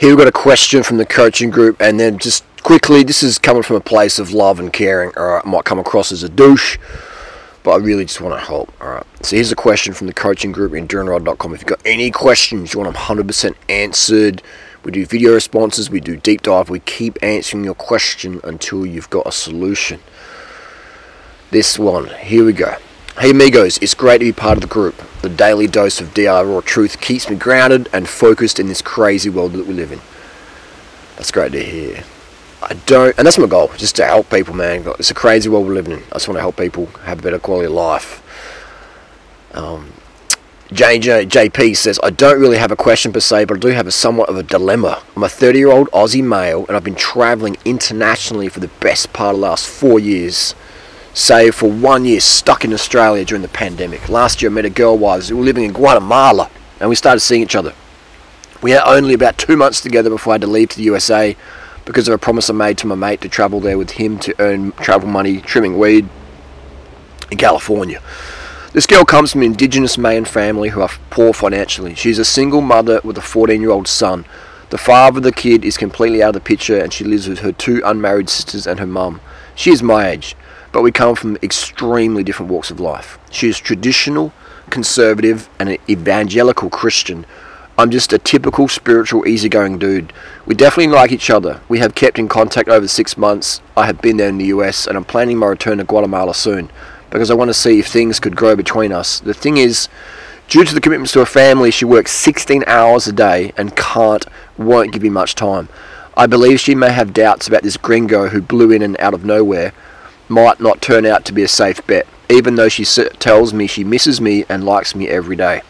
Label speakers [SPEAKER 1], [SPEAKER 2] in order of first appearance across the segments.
[SPEAKER 1] Here we've got a question from the coaching group, and then just quickly, this is coming from a place of love and caring. All right, I might come across as a douche, but I really just want to help. All right. So here's a question from the coaching group in DuranRod.com. If you've got any questions you want them 100% answered, we do video responses, we do deep dive, we keep answering your question until you've got a solution. This one, here we go. Hey amigos, it's great to be part of the group. The daily dose of DR Raw Truth keeps me grounded and focused in this crazy world that we live in. That's great to hear. I don't, and that's my goal, just to help people, man. It's a crazy world we're living in. I just want to help people have a better quality of life. Um, JJ, JP says, I don't really have a question per se, but I do have a somewhat of a dilemma. I'm a 30 year old Aussie male, and I've been traveling internationally for the best part of the last four years. Save for one year stuck in Australia during the pandemic. Last year I met a girl was who were living in Guatemala, and we started seeing each other. We had only about two months together before I had to leave to the USA because of a promise I made to my mate to travel there with him to earn travel money trimming weed in California. This girl comes from an indigenous Mayan family who are poor financially. She's a single mother with a 14 year old son. The father of the kid is completely out of the picture and she lives with her two unmarried sisters and her mum. She is my age, but we come from extremely different walks of life. She is traditional, conservative, and an evangelical Christian. I'm just a typical spiritual, easygoing dude. We definitely like each other. We have kept in contact over six months. I have been there in the US and I'm planning my return to Guatemala soon because I want to see if things could grow between us. The thing is, due to the commitments to her family, she works 16 hours a day and can't, won't give me much time. I believe she may have doubts about this gringo who blew in and out of nowhere might not turn out to be a safe bet, even though she tells me she misses me and likes me every day.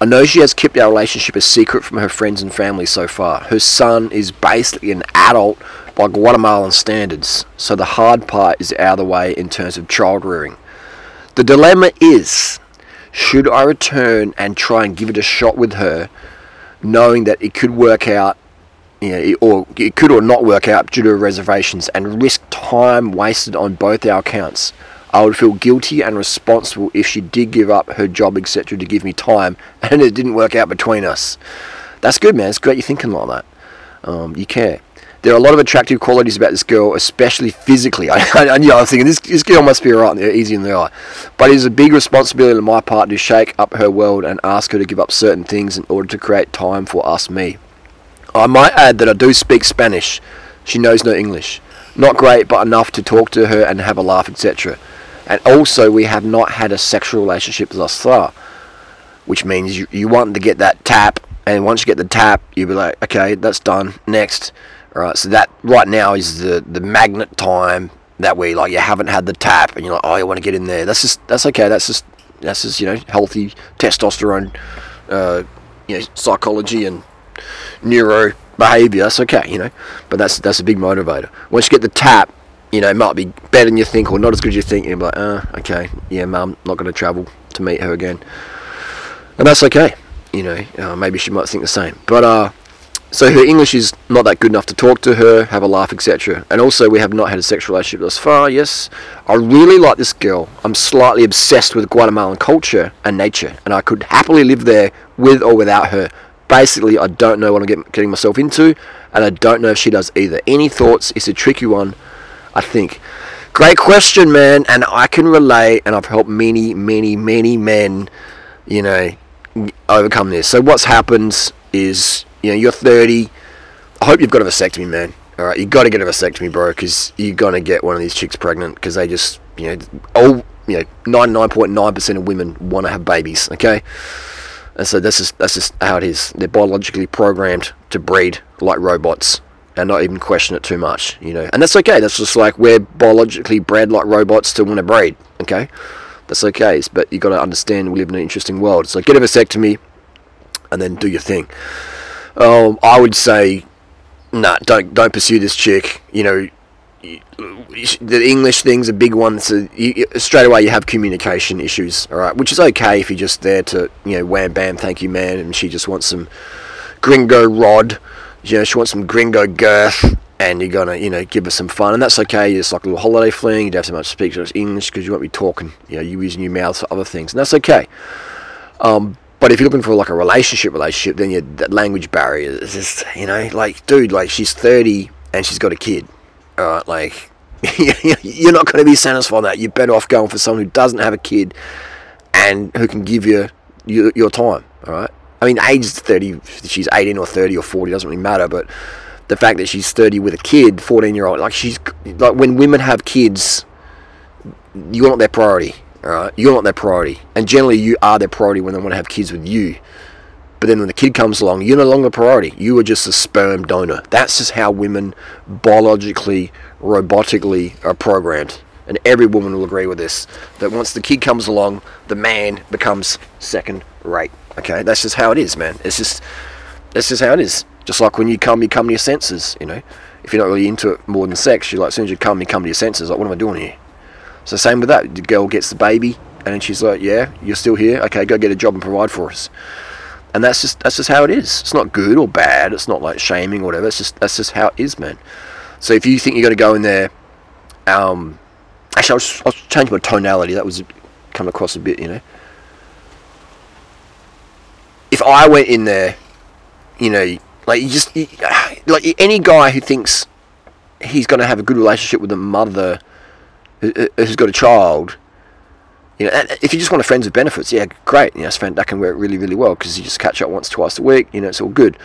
[SPEAKER 1] I know she has kept our relationship a secret from her friends and family so far. Her son is basically an adult by Guatemalan standards, so the hard part is out of the way in terms of child rearing. The dilemma is should I return and try and give it a shot with her, knowing that it could work out, you know, or it could or not work out due to reservations, and risk time wasted on both our accounts? I would feel guilty and responsible if she did give up her job, etc., to give me time, and it didn't work out between us. That's good, man. It's great you're thinking like that. Um, you care. There are a lot of attractive qualities about this girl, especially physically. I, I, I, I was thinking this, this girl must be right, there, easy in the eye. But it is a big responsibility on my part to shake up her world and ask her to give up certain things in order to create time for us, me. I might add that I do speak Spanish. She knows no English. Not great, but enough to talk to her and have a laugh, etc. And also, we have not had a sexual relationship thus far, which means you, you want to get that tap, and once you get the tap, you'll be like, okay, that's done. Next Right, so that right now is the the magnet time that we like you haven't had the tap and you're like, oh, you want to get in there. That's just that's okay. That's just that's just you know healthy testosterone, uh, you know psychology and neuro behavior. That's okay, you know. But that's that's a big motivator. Once you get the tap, you know, it might be better than you think or not as good as you think. And you're like, uh, okay, yeah, mum, not going to travel to meet her again, and that's okay. You know, uh, maybe she might think the same, but uh so her English is not that good enough to talk to her, have a laugh, etc. And also, we have not had a sexual relationship thus far. Yes, I really like this girl. I'm slightly obsessed with Guatemalan culture and nature, and I could happily live there with or without her. Basically, I don't know what I'm getting myself into, and I don't know if she does either. Any thoughts? It's a tricky one, I think. Great question, man, and I can relate, and I've helped many, many, many men, you know, overcome this. So what's happened is you know, you're 30. I hope you've got a vasectomy, man. All right, you got to get a vasectomy, bro, because you're gonna get one of these chicks pregnant because they just, you know, all, you know, 99.9% of women want to have babies. Okay, and so that's just that's just how it is. They're biologically programmed to breed like robots and not even question it too much, you know. And that's okay. That's just like we're biologically bred like robots to want to breed. Okay, that's okay. But you got to understand we live in an interesting world. So get a vasectomy, and then do your thing. Um, I would say, nah, don't don't pursue this chick. You know, the English thing's a big one. So you, straight away you have communication issues. All right, which is okay if you're just there to you know wham bam thank you man, and she just wants some gringo rod. You know, she wants some gringo girth. And you're gonna, you know, give her some fun, and that's okay. It's like a little holiday fling. You don't have to much speak to English because you won't be talking. You know, you're using your mouth for other things, and that's okay. Um, But if you're looking for like a relationship, relationship, then you, that language barrier is just, you know, like, dude, like she's 30 and she's got a kid. Right, like, you're not going to be satisfied that. You're better off going for someone who doesn't have a kid and who can give you your, your time. All right. I mean, age is 30. She's 18 or 30 or 40 doesn't really matter. But the fact that she's 30 with a kid, 14 year old, like she's like when women have kids, you're not their priority. All right. You're not their priority, and generally you are their priority when they want to have kids with you. But then when the kid comes along, you're no longer a priority. You are just a sperm donor. That's just how women biologically, robotically are programmed. And every woman will agree with this. That once the kid comes along, the man becomes second rate. Okay, that's just how it is, man. It's just that's just how it is. Just like when you come, you come to your senses. You know, if you're not really into it more than sex, you're like, as soon as you come, you come to your senses. Like, what am I doing here? So same with that. The girl gets the baby, and she's like, yeah, you're still here. Okay, go get a job and provide for us and that's just that's just how it is. It's not good or bad. It's not like shaming or whatever. It's just that's just how it is, man. So if you think you're going to go in there, um, actually, I'll, I'll change my tonality. That was come across a bit, you know. If I went in there, you know, like you just you, like any guy who thinks he's going to have a good relationship with a mother who's got a child you know, uh, if you just want a friends with benefits, yeah, great. You know, that can work really, really well because you just catch up once, twice a week. You know, it's all good.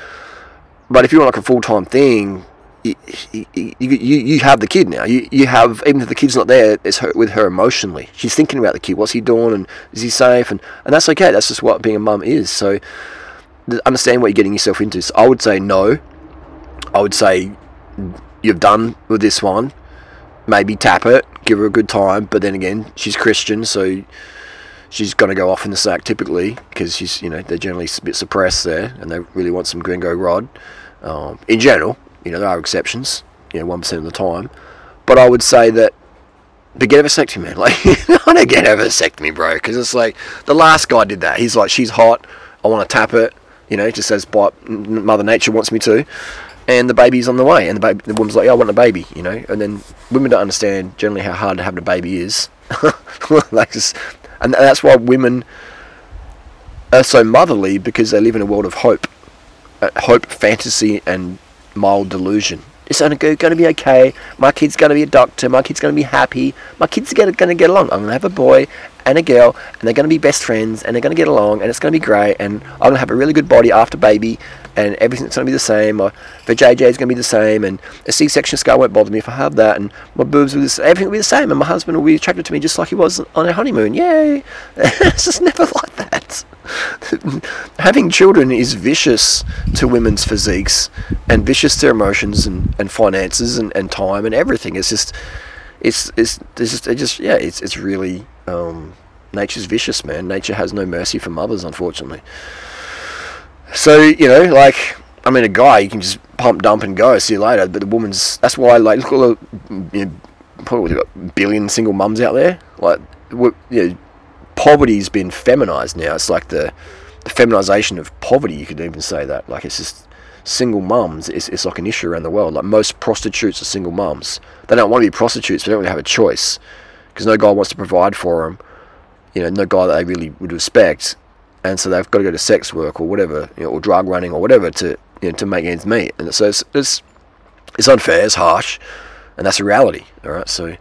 [SPEAKER 1] But if you want like a full time thing, you, you, you, you have the kid now. You, you have even if the kid's not there, it's her, with her emotionally. She's thinking about the kid. What's he doing? And is he safe? And and that's okay. That's just what being a mum is. So understand what you're getting yourself into. So I would say no. I would say you've done with this one maybe tap it, give her a good time. But then again, she's Christian, so she's going to go off in the sack typically because she's, you know, they're generally a bit suppressed there and they really want some gringo rod. Um, in general, you know, there are exceptions, you know, 1% of the time. But I would say that but get a vasectomy, man. Like, I don't get a vasectomy, bro, because it's like the last guy did that. He's like, she's hot, I want to tap it, you know, just as Mother Nature wants me to and the baby's on the way, and the baby, the woman's like, yeah, I want a baby, you know, and then women don't understand generally how hard having a baby is, like and that's why women are so motherly because they live in a world of hope, uh, hope, fantasy, and mild delusion. It's going to be okay. My kid's going to be a doctor. My kid's going to be happy. My kid's are going to get along. I'm going to have a boy and a girl, and they're going to be best friends, and they're going to get along, and it's going to be great, and I'm going to have a really good body after baby, and everything's going to be the same. Or the JJ is going to be the same, and a C-section scar won't bother me if I have that, and my boobs will be the, everything will be the same, and my husband will be attracted to me just like he was on our honeymoon. Yay! it's just never like that. Having children is vicious to women's physiques, and vicious to their emotions and, and finances and, and time and everything. It's just, it's it's, it's just it just yeah, it's it's really um, nature's vicious, man. Nature has no mercy for mothers, unfortunately. So you know, like I mean, a guy you can just pump, dump, and go. See you later. But the woman's that's why like look all the you know, probably got billion single mums out there. Like you know, poverty's been feminized now. It's like the the feminization of poverty. You could even say that. Like it's just single mums. It's, it's like an issue around the world. Like most prostitutes are single mums. They don't want to be prostitutes. They don't really have a choice because no guy wants to provide for them. You know, no guy that they really would respect and so they've got to go to sex work or whatever, you know, or drug running or whatever to you know, to make ends meet. And so it's, it's it's unfair, it's harsh, and that's a reality. All right, so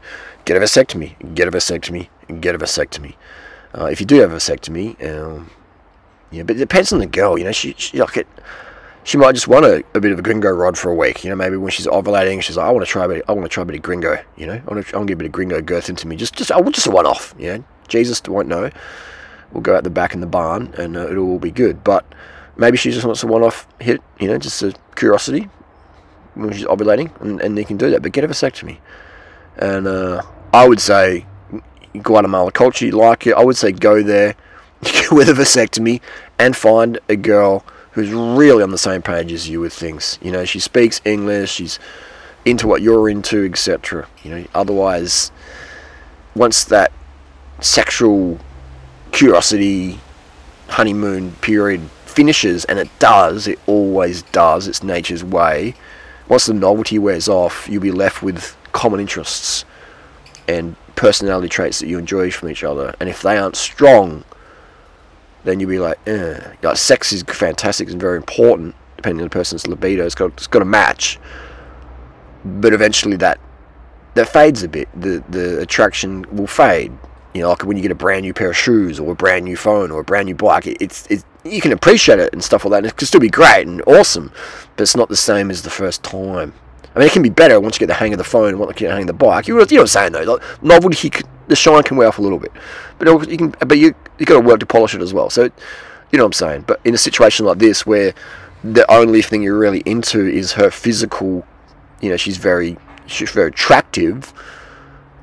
[SPEAKER 1] get a vasectomy, get a vasectomy, get a vasectomy. Uh, if you do have a vasectomy, um, yeah, but it depends on the girl. You know, she, she like it. She might just want a, a bit of a gringo rod for a week. You know, maybe when she's ovulating, she's like, I want to try a bit. I want to try a bit of gringo. You know, I want to, get a bit of gringo girth into me. Just, just, I want just a one off. Know, Jesus won't know we'll go out the back in the barn and uh, it'll all be good. But maybe she just wants a one-off hit, you know, just a curiosity when she's ovulating, and, and they can do that. But get a vasectomy, and uh, I would say Guatemala culture, you like it. I would say go there with a vasectomy and find a girl who's really on the same page as you with things. You know, she speaks English, she's into what you're into, etc. You know, otherwise, once that sexual curiosity honeymoon period finishes, and it does, it always does, it's nature's way. Once the novelty wears off, you'll be left with common interests and personality traits that you enjoy from each other. And if they aren't strong, then you'll be like, eh. sex is fantastic and very important depending on the person's libido. It's got it's got to match, but eventually that that fades a bit. The the attraction will fade. You know, like when you get a brand new pair of shoes or a brand new phone or a brand new bike, it, it's it's you can appreciate it and stuff like that. And it can still be great and awesome, but it's not the same as the first time. I mean, it can be better once you get the hang of the phone once you get the hang of the bike. You, you know what I'm saying though? Like, novelty, the shine can wear off a little bit, but you can, but you you got to work to polish it as well. So, you know what I'm saying. But in a situation like this where the only thing you're really into is her physical, you know, she's very she's very attractive.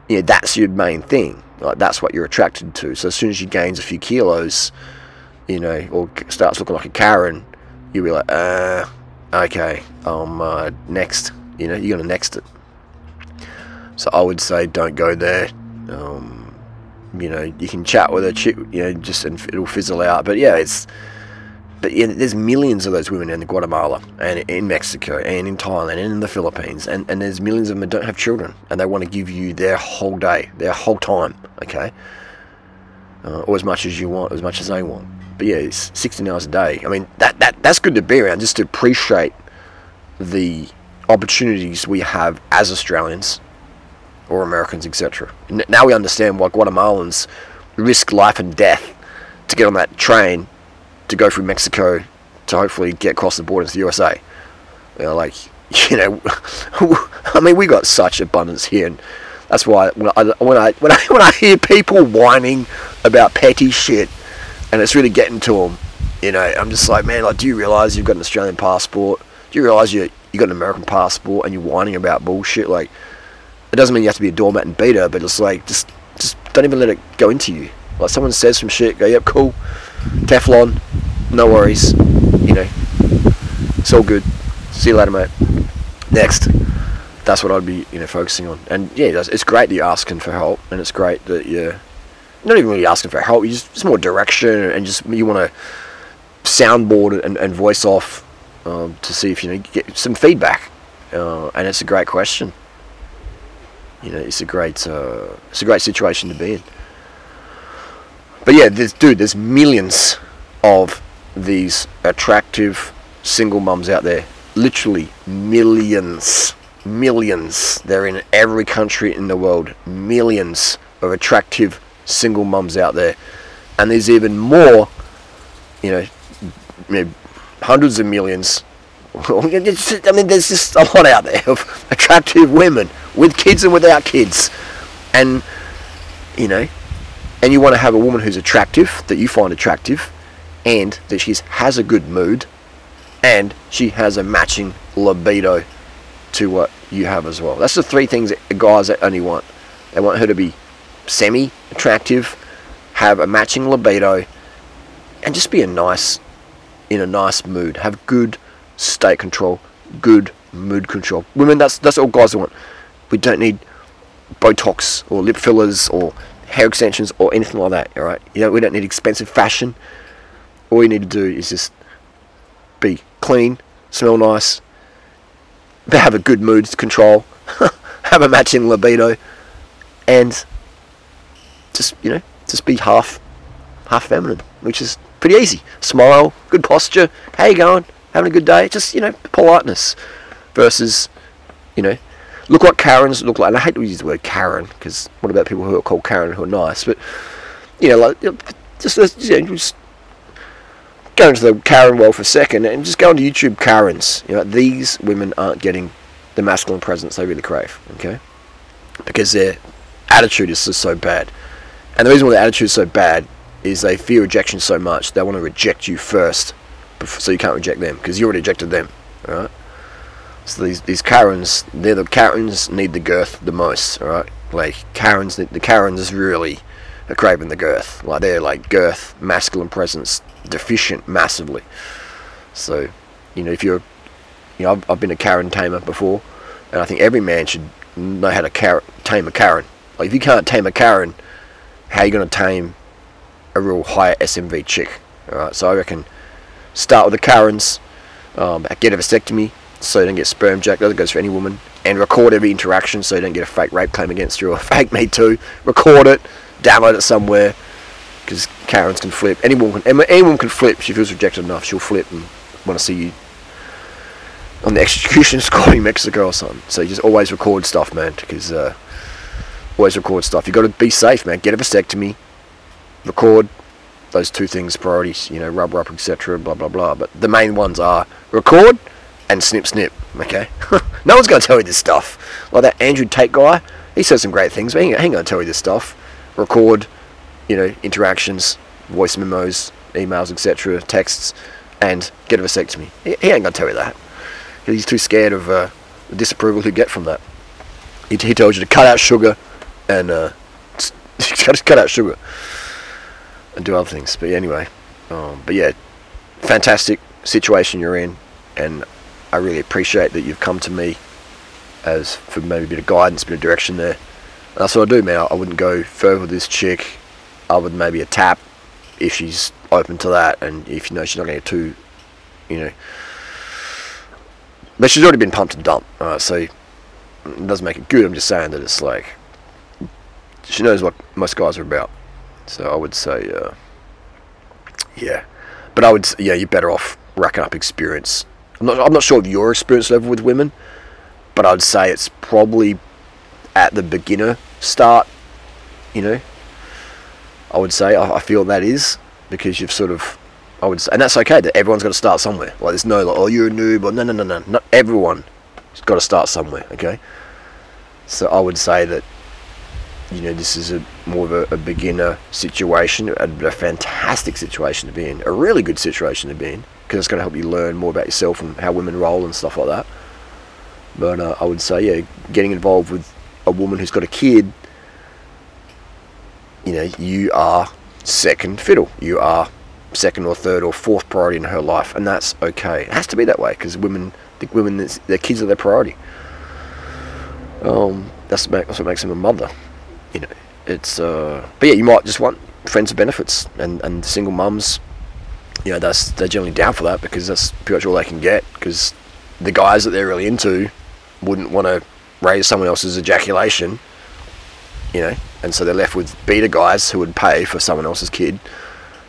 [SPEAKER 1] You know, that's your main thing. Like that's what you're attracted to. So as soon as she gains a few kilos, you know, or starts looking like a Karen, you'll be like, uh, okay, um, uh, next. You know, you're gonna next it. So I would say don't go there. Um, you know, you can chat with a chick, you know, just and it'll fizzle out. But yeah, it's but yeah, there's millions of those women in Guatemala and in Mexico and in Thailand and in the Philippines, and, and there's millions of them that don't have children, and they want to give you their whole day, their whole time, okay, uh, or as much as you want, as much as they want. But yeah, it's 16 hours a day. I mean, that, that that's good to be around, just to appreciate the opportunities we have as Australians or Americans, etc. Now we understand why Guatemalans risk life and death to get on that train to go through Mexico to hopefully get across the border into the USA. You know, like, you know, I mean, we got such abundance here, and that's why when I when I when I when I hear people whining about petty shit, and it's really getting to them, you know, I'm just like, man, like, do you realize you've got an Australian passport? Do you realize you you got an American passport and you're whining about bullshit? Like, it doesn't mean you have to be a doormat and beater, but it's like just just don't even let it go into you. Like someone says some shit, go, yep, cool, Teflon, no worries, you know, it's all good. See you later, mate. Next. That's what I'd be, you know, focusing on. And yeah, it's great that you're asking for help, and it's great that you're not even really asking for help. You just, more direction, and just you want to soundboard and, and voice off um, to see if you know get some feedback. Uh, and it's a great question. You know, it's a great, uh, it's a great situation to be in. But yeah, there's, dude, there's millions of these attractive single mums out there. Literally millions. Millions. They're in every country in the world. Millions of attractive single mums out there. And there's even more, you know, you know hundreds of millions. I mean, there's just a lot out there of attractive women with kids and without kids. And, you know, and you want to have a woman who's attractive, that you find attractive, and that she has a good mood, and she has a matching libido to what you have as well. That's the three things that guys only want. They want her to be semi attractive, have a matching libido, and just be a nice, in a nice mood. Have good state control, good mood control. Women, that's that's all guys want. We don't need Botox or lip fillers or hair extensions or anything like that. All right, you know we don't need expensive fashion. All you need to do is just be clean, smell nice, have a good mood control, have a matching libido, and just you know just be half half feminine, which is pretty easy. Smile, good posture. How you going? Having a good day? Just you know politeness versus you know look what Karens look like. And I hate to use the word Karen because what about people who are called Karen who are nice? But you know, like just, you know, just go into the Karen world for a second and just go onto YouTube Karens. You know, these women aren't getting the masculine presence they really crave. Okay, because their attitude is just so bad, and the reason why their attitude is so bad is they fear rejection so much they want to reject you first, so you can't reject them because you already rejected them. All right. So these these Karens, they're the Karens need the girth the most, alright? Like Karens, the, the Karens really are craving the girth. Like they're like girth, masculine presence deficient massively. So, you know, if you're, you know, I've, I've been a Karen tamer before, and I think every man should know how to car- tame a Karen. Like if you can't tame a Karen, how are you going to tame a real high SMV chick? Alright, so I reckon start with the Karens, um, get a vasectomy, so you don't get sperm jacked. That goes for any woman. And record every interaction so you don't get a fake rape claim against you or a fake me too. Record it, download it somewhere. Because Karens can flip. Anyone can, anyone can flip. She feels rejected enough, she'll flip and want to see you on the execution squad in Mexico or something. So you just always record stuff, man, because uh, always record stuff. You got to be safe, man. Get a vasectomy, record those two things priorities. You know, rubber up, etc. Blah blah blah. But the main ones are record and snip snip. Okay, no one's gonna tell you this stuff. Like that Andrew Tate guy, he says some great things, but he ain't gonna tell you this stuff. Record, you know, interactions, voice memos, emails, etc., texts, and get a vasectomy. He, he ain't gonna tell you that. He's too scared of uh, the disapproval he'd get from that. He, he tells you to cut out sugar and uh, just cut out sugar and do other things. But anyway, um, but yeah, fantastic situation you're in, and I really appreciate that you've come to me as for maybe a bit of guidance, a bit of direction there. And that's what I do, man. I wouldn't go further with this chick. I would maybe a tap if she's open to that, and if you know she's not going to get too, you know. But she's already been pumped and dumped, so it doesn't make it good. I'm just saying that it's like she knows what most guys are about. So I would say, uh, yeah. But I would, yeah, you're better off racking up experience. I'm not, I'm not sure of your experience level with women, but I'd say it's probably at the beginner start. You know, I would say I, I feel that is because you've sort of, I would, say, and that's okay. That everyone's got to start somewhere. Like there's no like, oh, you're a noob, or no, no, no, no. Not everyone has got to start somewhere. Okay. So I would say that you know, this is a more of a, a beginner situation, a, a, fantastic situation to be in, a really good situation to be in, because it's going to help you learn more about yourself and how women roll and stuff like that. But uh, I would say, yeah, getting involved with a woman who's got a kid, you know, you are second fiddle. You are second or third or fourth priority in her life, and that's okay. It has to be that way because women think women, their kids are their priority. Um, that's, that's what makes them a mother you know, it's uh, but yeah, you might just want friends of benefits and and single mums. You know, that's they're generally down for that because that's pretty much all they can get. Because the guys that they're really into wouldn't want to raise someone else's ejaculation. You know, and so they're left with beta guys who would pay for someone else's kid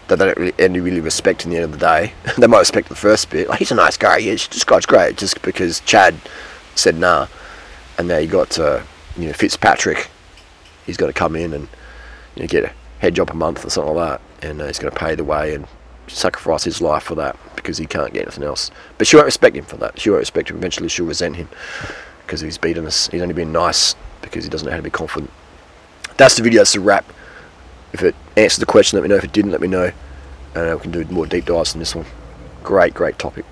[SPEAKER 1] that they don't really, any really respect in the end of the day. they might respect the first bit. Like, he's a nice guy. Yeah, this guy's great. Just because Chad said nah. And now you got, uh, you know, Fitzpatrick he's got to come in and you know, get a head job a month or something like that, and uh, he's going to pay the way and sacrifice his life for that because he can't get anything else. But she won't respect him for that. She won't respect him. Eventually, she'll resent him because he's beaten us. He's only been nice because he doesn't know how to be confident. That's the video. That's the wrap. If it answered the question, let me know. If it didn't, let me know, and uh, we can do more deep dives on this one. Great, great topic.